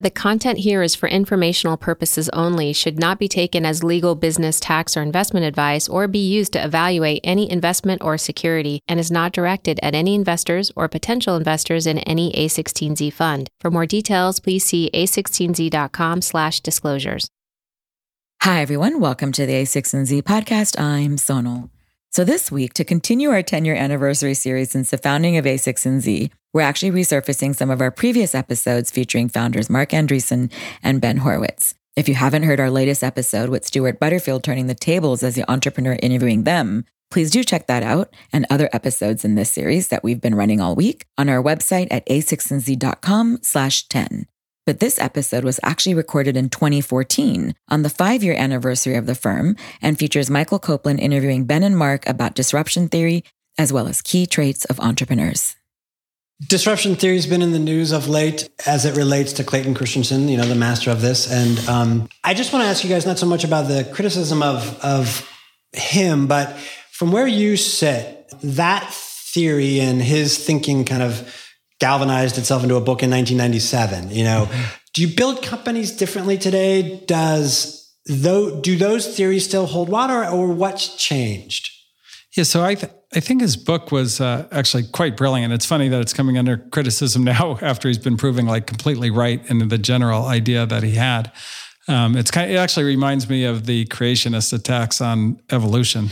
The content here is for informational purposes only, should not be taken as legal, business, tax, or investment advice, or be used to evaluate any investment or security, and is not directed at any investors or potential investors in any A16Z fund. For more details, please see a16z.com slash disclosures. Hi, everyone. Welcome to the A16Z podcast. I'm Sonal. So, this week, to continue our 10 year anniversary series since the founding of A16Z, we're actually resurfacing some of our previous episodes featuring founders Marc Andreessen and Ben Horowitz. If you haven't heard our latest episode with Stewart Butterfield turning the tables as the entrepreneur interviewing them, please do check that out and other episodes in this series that we've been running all week on our website at a16z.com slash 10. But this episode was actually recorded in 2014 on the five year anniversary of the firm and features Michael Copeland interviewing Ben and Marc about disruption theory as well as key traits of entrepreneurs. Disruption theory has been in the news of late as it relates to Clayton Christensen, you know, the master of this. And um, I just want to ask you guys not so much about the criticism of, of him, but from where you sit, that theory and his thinking kind of galvanized itself into a book in 1997. You know, do you build companies differently today? Does though do those theories still hold water, or what's changed? Yeah, so I th- I think his book was uh, actually quite brilliant. It's funny that it's coming under criticism now after he's been proving like completely right in the general idea that he had. Um, it's kind of, it actually reminds me of the creationist attacks on evolution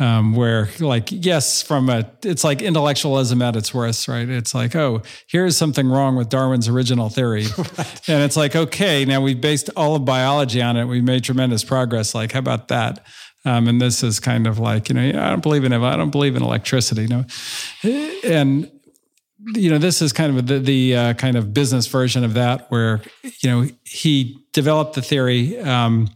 um, where like yes from a it's like intellectualism at its worst right? It's like oh here's something wrong with darwin's original theory. Right. and it's like okay now we've based all of biology on it. We've made tremendous progress. Like how about that? Um, and this is kind of like you know i don't believe in it i don't believe in electricity no and you know this is kind of the, the uh, kind of business version of that where you know he developed the theory um,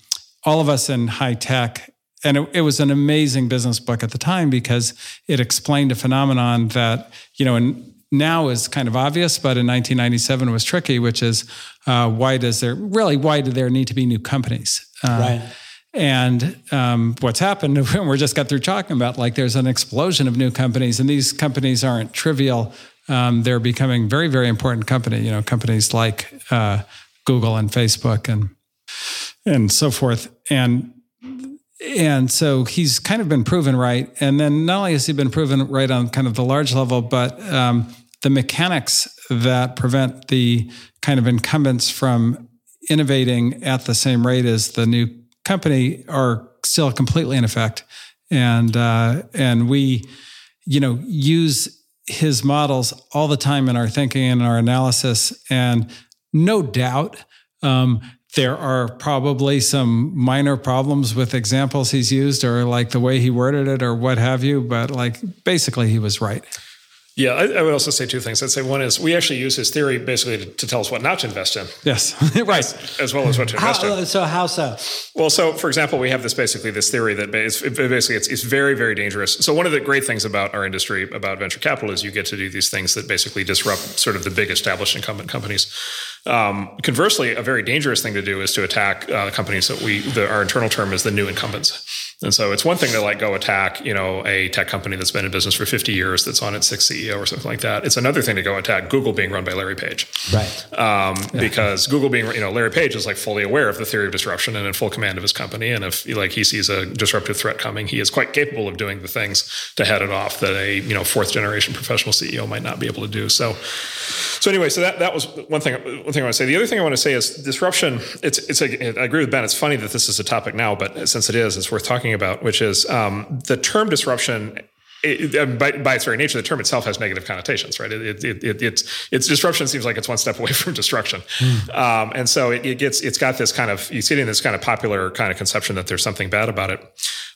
all of us in high tech and it, it, was an amazing business book at the time because it explained a phenomenon that you know and now is kind of obvious but in 1997 was tricky which is uh, why does there really why do there need to be new companies? Uh, right. and um, what's happened when we're just got through talking about like there's an explosion of new companies and these companies aren't trivial. Um, they're becoming very very important company you know companies like uh, google and facebook and and so forth. And and so he's kind of been proven right. And then not only has he been proven right on kind of the large level, but um, the mechanics that prevent the kind of incumbents from innovating at the same rate as the new company are still completely in effect. And uh, and we, you know, use his models all the time in our thinking and our analysis. And no doubt, um, there are probably some minor problems with examples he's used or like the way he worded it or what have you, but like basically he was right. Yeah, I, I, would also say two things. I'd say one is we actually use his theory basically to, to tell us what not to invest in. Yes, right. As, as, well as what to invest how, in. So how so? Well, so for example, we have this basically this theory that basically it's, it's very very dangerous. So one of the great things about our industry about venture capital is you get to do these things that basically disrupt sort of the big established incumbent companies. Um, conversely, a very dangerous thing to do is to attack uh, companies that we the, our internal term is the new incumbents. And so it's one thing to like go attack, you know, a tech company that's been in business for 50 years that's on its sixth CEO or something like that. It's another thing to go attack Google being run by Larry Page. Right. Um, yeah. Because Google being, you know, Larry Page is like fully aware of the theory of disruption and in full command of his company. And if like he sees a disruptive threat coming, he is quite capable of doing the things to head it off that a, you know, fourth generation professional CEO might not be able to do. So, so anyway, so that, that was one thing, one thing I want to say. The other thing I want to say is disruption. It's, it's a, I agree with Ben. It's funny that this is a topic now, but since it is, it's worth talking about, which is um, the term disruption it, by, by, its very nature, the term itself has negative connotations, right? It, it, it, it's it's disruption seems like it's one step away from destruction, mm. um, and so it, gets it's got this kind of you see it in this kind of popular kind of conception that there's something bad about it.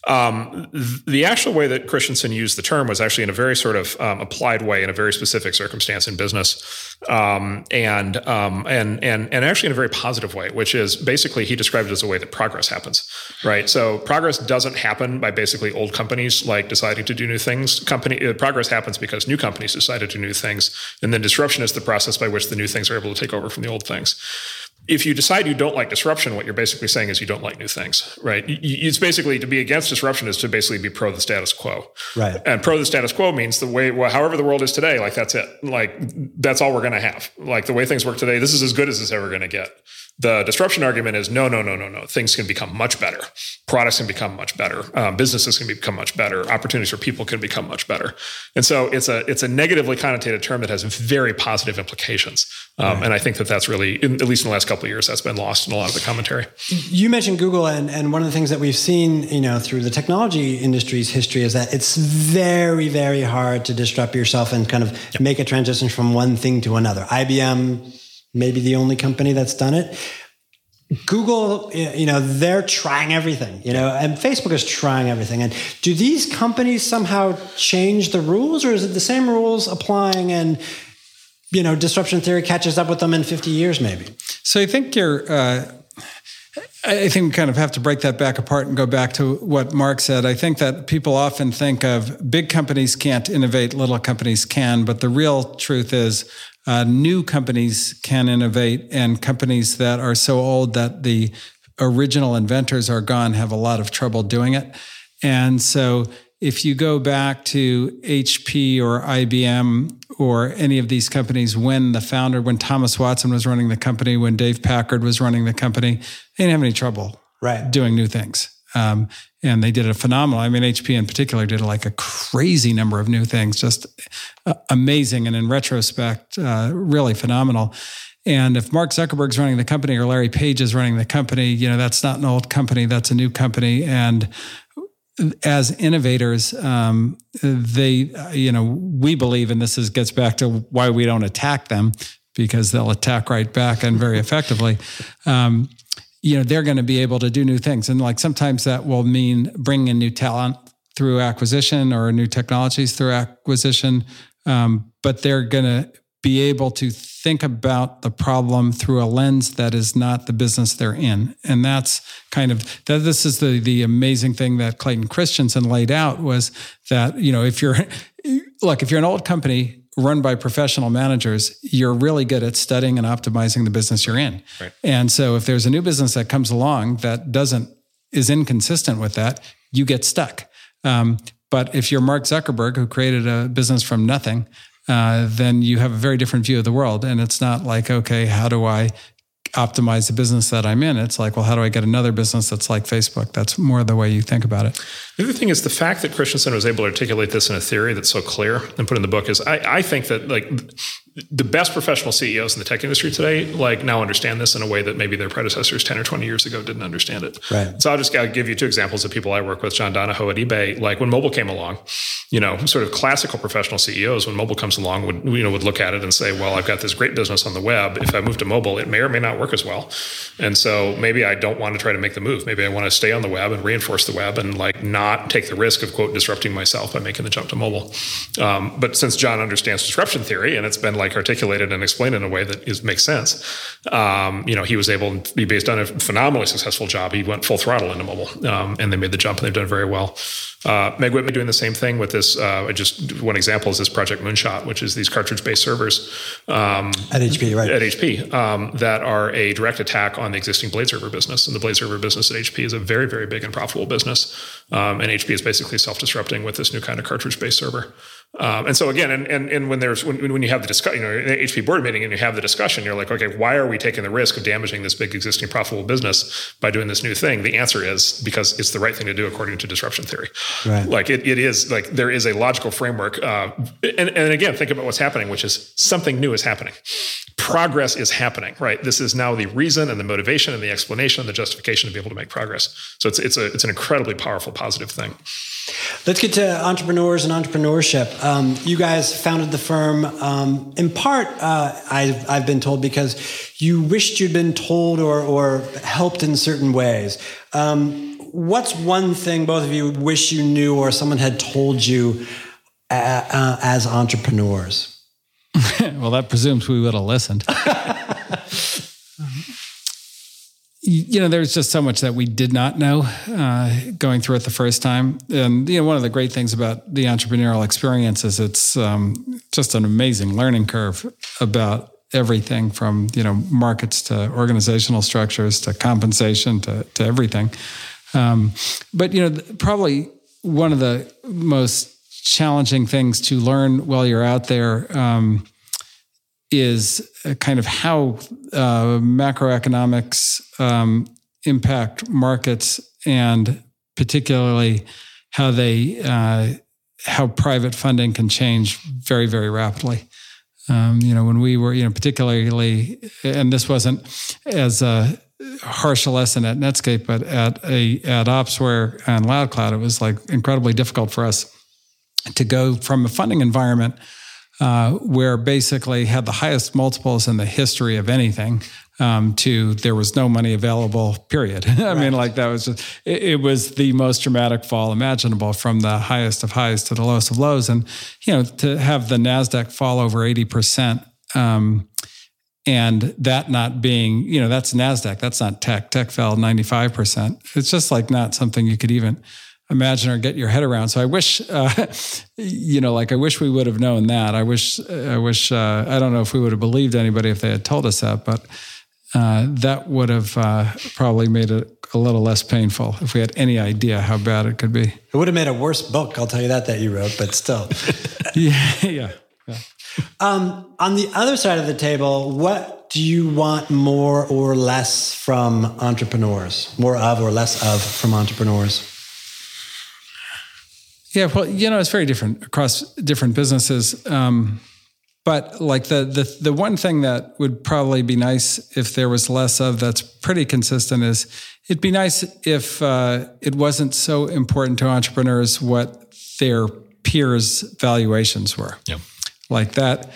Um, the actual way that Christensen used the term was actually in a very sort of um, applied way in a very specific circumstance in business, um, and um, and and and actually in a very positive way, which is basically he described it as a way that progress happens, right? So progress doesn't happen by basically old companies like deciding to do new things. Company uh, progress happens because new companies decide to do new things, and then disruption is the process by which the new things are able to take over from the old things. If you decide you don't like disruption, what you're basically saying is you don't like new things, right? It's basically to be against disruption is to basically be pro the status quo, right? And pro the status quo means the way, well, however the world is today, like that's it, like that's all we're going to have. Like the way things work today, this is as good as it's ever going to get. The disruption argument is no, no, no, no, no. Things can become much better. Products can become much better. Um, businesses can become much better. Opportunities for people can become much better. And so it's a it's a negatively connotated term that has very positive implications. Um, right. And I think that that's really, in, at least in the last couple of years, that's been lost in a lot of the commentary. You mentioned Google, and and one of the things that we've seen, you know, through the technology industry's history is that it's very, very hard to disrupt yourself and kind of yep. make a transition from one thing to another. IBM maybe the only company that's done it. Google, you know, they're trying everything, you know, and Facebook is trying everything. And do these companies somehow change the rules or is it the same rules applying and, you know, disruption theory catches up with them in 50 years maybe? So I think you're, uh, I think we kind of have to break that back apart and go back to what Marc said. I think that people often think of big companies can't innovate, little companies can, but the real truth is uh, new companies can innovate, and companies that are so old that the original inventors are gone have a lot of trouble doing it. And so, if you go back to HP or IBM or any of these companies, when the founder, when Thomas Watson was running the company, when Dave Packard was running the company, they didn't have any trouble right. doing new things. Um, and they did a phenomenal. I mean, HP in particular did like a crazy number of new things, just uh, amazing. And in retrospect, uh, really phenomenal. And if Mark Zuckerberg's running the company or Larry Page is running the company, you know, that's not an old company, that's a new company. And as innovators, um, they, you know, we believe, and this is gets back to why we don't attack them because they'll attack right back and very effectively. Um, you know they're going to be able to do new things and like sometimes that will mean bringing in new talent through acquisition or new technologies through acquisition um, but they're going to be able to think about the problem through a lens that is not the business they're in and that's kind of that this is the the amazing thing that clayton christensen laid out was that you know if you're look if you're an old company run by professional managers, you're really good at studying and optimizing the business you're in. Right. And so if there's a new business that comes along that doesn't is inconsistent with that, you get stuck. Um, but if you're Mark Zuckerberg, who created a business from nothing, uh, then you have a very different view of the world. And it's not like, okay, how do I optimize the business that I'm in. It's like, well, how do I get another business that's like Facebook? That's more the way you think about it. The other thing is the fact that Christensen was able to articulate this in a theory that's so clear and put in the book is I, I think that like the best professional CEOs in the tech industry today, like now understand this in a way that maybe their predecessors 10 or 20 years ago didn't understand it. Right. So I'll just I'll give you two examples of people I work with, John Donahoe at eBay. Like when mobile came along, you know, sort of classical professional CEOs, when mobile comes along, would, you know, would look at it and say, well, I've got this great business on the web. If I move to mobile, it may or may not work as well. And so maybe I don't want to try to make the move. Maybe I want to stay on the web and reinforce the web and like not take the risk of quote disrupting myself by making the jump to mobile. Um, but since John understands disruption theory and it's been like articulated and explained in a way that is, makes sense, um, you know, he was able to be based on a phenomenally successful job. He went full throttle into mobile um, and they made the jump and they've done very well. Uh, Meg Whitman doing the same thing with this. Uh, just one example is this Project Moonshot, which is these cartridge-based servers um, at HP, right? At HP um, that are a direct attack on the existing blade server business, and the blade server business at HP is a very, very big and profitable business. Um, and HP is basically self-disrupting with this new kind of cartridge-based server. Um, and so again, and, and, and when there's when, when you have the discussion, you know, in the HP board meeting and you have the discussion, you're like, okay, why are we taking the risk of damaging this big existing profitable business by doing this new thing? The answer is because it's the right thing to do according to disruption theory. Right. Like it, it is like there is a logical framework. Uh, and, and again, think about what's happening, which is something new is happening. Progress is happening, right? This is now the reason and the motivation and the explanation and the justification to be able to make progress. So it's it's a it's an incredibly powerful positive thing. Let's get to entrepreneurs and entrepreneurship. Um, you guys founded the firm um, in part, uh, I've, I've, been told, because you wished you'd been told or, or helped in certain ways. Um, what's one thing both of you wish you knew or someone had told you uh, uh, as entrepreneurs? well, that presumes we would have listened. you know, there's just so much that we did not know uh, going through it the first time. And, you know, one of the great things about the entrepreneurial experience is it's um, just an amazing learning curve about everything from you know markets to organizational structures to compensation to to everything. Um, but you know, probably one of the most challenging things to learn while you're out there um, is kind of how uh, macroeconomics um, impact markets and particularly how they uh, how private funding can change very very rapidly. Um, you know, when we were, you know, particularly, and this wasn't as a harsh a lesson at Netscape, but at a at Opsware and LoudCloud, it was like incredibly difficult for us to go from a funding environment uh, where basically had the highest multiples in the history of anything um, to there was no money available period. I right. mean like that was just it, it, was the most dramatic fall imaginable from the highest of highs to the lowest of lows. And you know to have the nasdaq fall over 80% um, and that not being you know that's nasdaq that's not tech. Tech fell 95% it's just like not something you could even imagine or get your head around. So I wish, uh, you know, like I wish we would have known that. I wish, I wish, uh, I don't know if we would have believed anybody if they had told us that, but uh, that would have uh, probably made it a little less painful if we had any idea how bad it could be. It would have made a worse book, I'll tell you that, that you wrote, but still. yeah, yeah. yeah. Um, on the other side of the table, what do you want more or less from entrepreneurs? More of or less of from entrepreneurs? Yeah, well, you know, it's very different across different businesses. Um, but like the the the one thing that would probably be nice if there was less of that's pretty consistent is it'd be nice if uh, it wasn't so important to entrepreneurs what their peers' valuations were. Yeah. Like that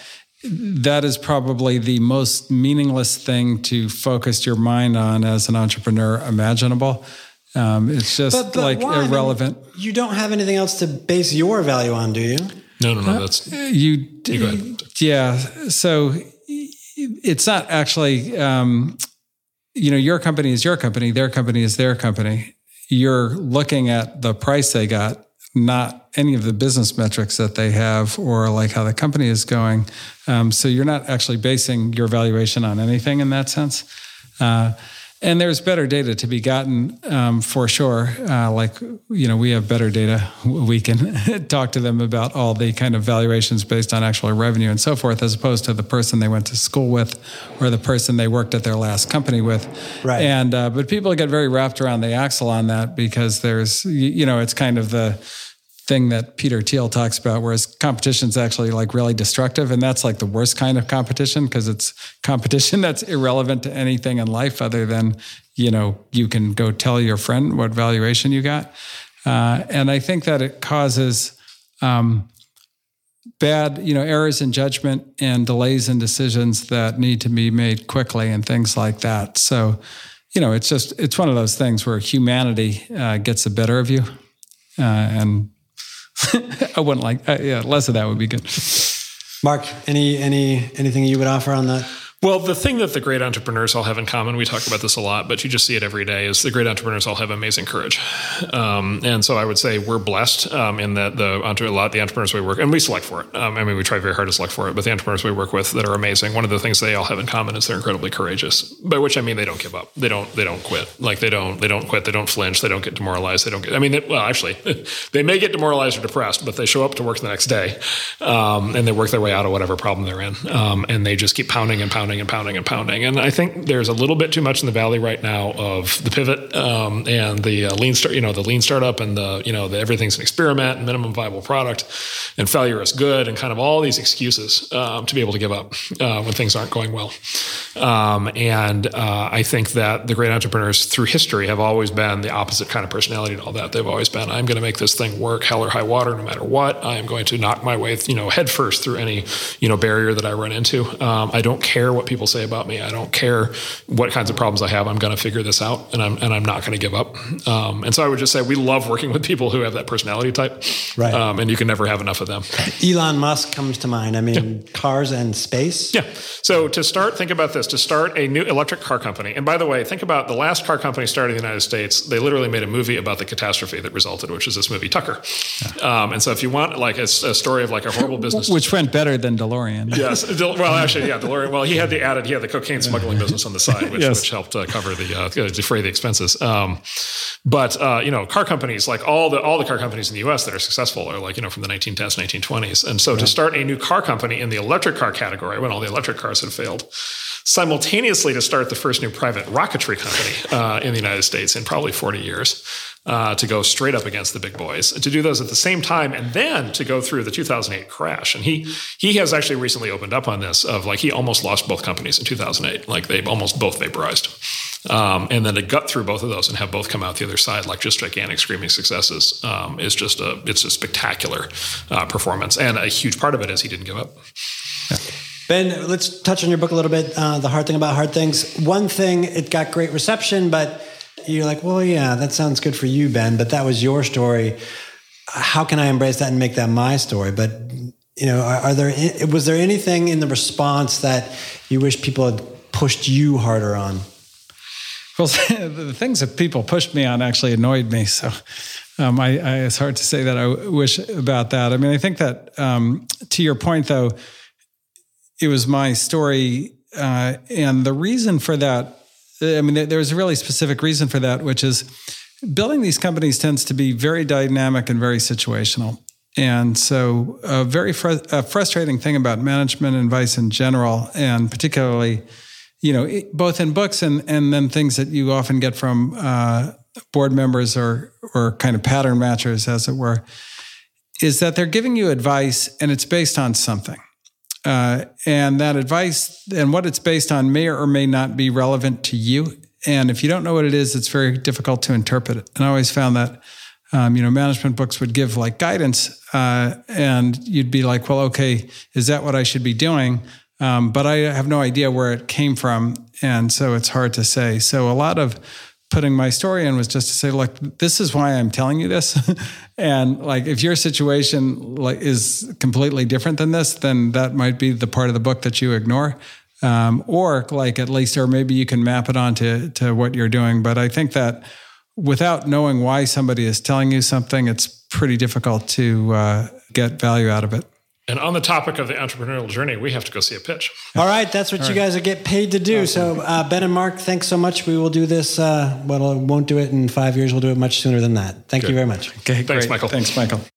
that is probably the most meaningless thing to focus your mind on as an entrepreneur imaginable. Um, it's just but, but like why? irrelevant. I mean, you don't have anything else to base your value on, do you? No, no, no. That's uh, you. you yeah. So it's not actually. Um, you know, your company is your company. Their company is their company. You're looking at the price they got, not any of the business metrics that they have or like how the company is going. Um, so you're not actually basing your valuation on anything in that sense. Uh, and there's better data to be gotten um, for sure. Uh, like, you know, we have better data. We can talk to them about all the kind of valuations based on actual revenue and so forth, as opposed to the person they went to school with or the person they worked at their last company with. Right. And, uh, but people get very wrapped around the axle on that because there's, you know, it's kind of the, thing that Peter Thiel talks about, whereas competition is actually like really destructive. And that's like the worst kind of competition because it's competition that's irrelevant to anything in life other than, you know, you can go tell your friend what valuation you got. Uh, and I think that it causes um, bad, you know, errors in judgment and delays in decisions that need to be made quickly and things like that. So, you know, it's just, it's one of those things where humanity uh, gets the better of you. Uh, and I wouldn't like. Uh, yeah, less of that would be good. Marc, any any anything you would offer on that? Well, the thing that the great entrepreneurs all have in common, we talk about this a lot, but you just see it every day, is the great entrepreneurs all have amazing courage. Um, and so I would say we're blessed um, in that the a lot the entrepreneurs we work and we select for it. Um, I mean, we try very hard to select for it, but the entrepreneurs we work with that are amazing. One of the things they all have in common is they're incredibly courageous. By which I mean they don't give up. They don't. They don't quit. Like they don't. They don't quit. They don't flinch. They don't get demoralized. They don't get. I mean, they, well, actually, they may get demoralized or depressed, but they show up to work the next day, um, and they work their way out of whatever problem they're in, um, and they just keep pounding and pounding pounding and pounding and pounding. And I think there's a little bit too much in the valley right now of the pivot um, and the uh, lean start, you know, the lean startup and the you know the everything's an experiment and minimum viable product and failure is good and kind of all these excuses um, to be able to give up uh, when things aren't going well. Um, and uh, I think that the great entrepreneurs through history have always been the opposite kind of personality and all that. They've always been, I'm going to make this thing work, hell or high water, no matter what. I am going to knock my way, you know, head first through any you know barrier that I run into. Um, I don't care what people say about me. I don't care what kinds of problems I have. I'm going to figure this out, and I'm and I'm not going to give up. Um, and so I would just say we love working with people who have that personality type, right? Um, and you can never have enough of them. Elon Musk comes to mind. I mean, yeah. cars and space. Yeah. So to start, think about this: to start a new electric car company. And by the way, think about the last car company started in the United States. They literally made a movie about the catastrophe that resulted, which is this movie Tucker. Yeah. Um, and so if you want like a, a, story of like a horrible business, which went better than DeLorean. yes. Well, actually, yeah, DeLorean. Well, he had had the added, had the cocaine smuggling business on the side, which, yes. which helped uh, cover the uh, defray the expenses. Um, but uh, you know, car companies like all the all the car companies in the U.S. that are successful are like you know from the 1910s, 1920s, and so yeah. to start a new car company in the electric car category when all the electric cars had failed simultaneously to start the first new private rocketry company uh, in the United States in probably 40 years. Uh, to go straight up against the big boys, to do those at the same time, and then to go through the 2008 crash. And he he has actually recently opened up on this of like he almost lost both companies in 2008, like they almost both vaporized, um, and then to gut through both of those and have both come out the other side like just gigantic screaming successes um, is just a it's a spectacular uh, performance, and a huge part of it is he didn't give up. Yeah. Ben, let's touch on your book a little bit. Uh, the hard thing about hard things. One thing, it got great reception, but you're like, well, yeah, that sounds good for you, Ben, but that was your story. How can I embrace that and make that my story? But you know, are, are there was there anything in the response that you wish people had pushed you harder on? Well, the things that people pushed me on actually annoyed me. So um, I, I, it's hard to say that I wish about that. I mean, I think that um, to your point, though, it was my story. Uh, and the reason for that, I mean, there was a really specific reason for that, which is building these companies tends to be very dynamic and very situational. And so, a very fr- a frustrating thing about management advice in general, and particularly, you know, both in books and and then things that you often get from uh, board members or or kind of pattern matchers, as it were, is that they're giving you advice and it's based on something. Uh, and that advice and what it's based on may or may not be relevant to you. And if you don't know what it is, it's very difficult to interpret it. And I always found that, um, you know, management books would give like guidance, uh, and you'd be like, well, okay, is that what I should be doing? Um, but I have no idea where it came from. And so it's hard to say. So a lot of putting my story in was just to say, look, this is why I'm telling you this. and like if your situation like is completely different than this, then that might be the part of the book that you ignore. Um, or like at least, or maybe you can map it onto to what you're doing. But I think that without knowing why somebody is telling you something, it's pretty difficult to uh, get value out of it. And on the topic of the entrepreneurial journey, we have to go see a pitch. All right, that's what All you right. guys are get paid to do. Awesome. So, uh, Ben and Marc, thanks so much. We will do this. Uh, well, won't do it in five years. We'll do it much sooner than that. Thank Good. you very much. Okay, thanks, great. Michael. Thanks, Michael.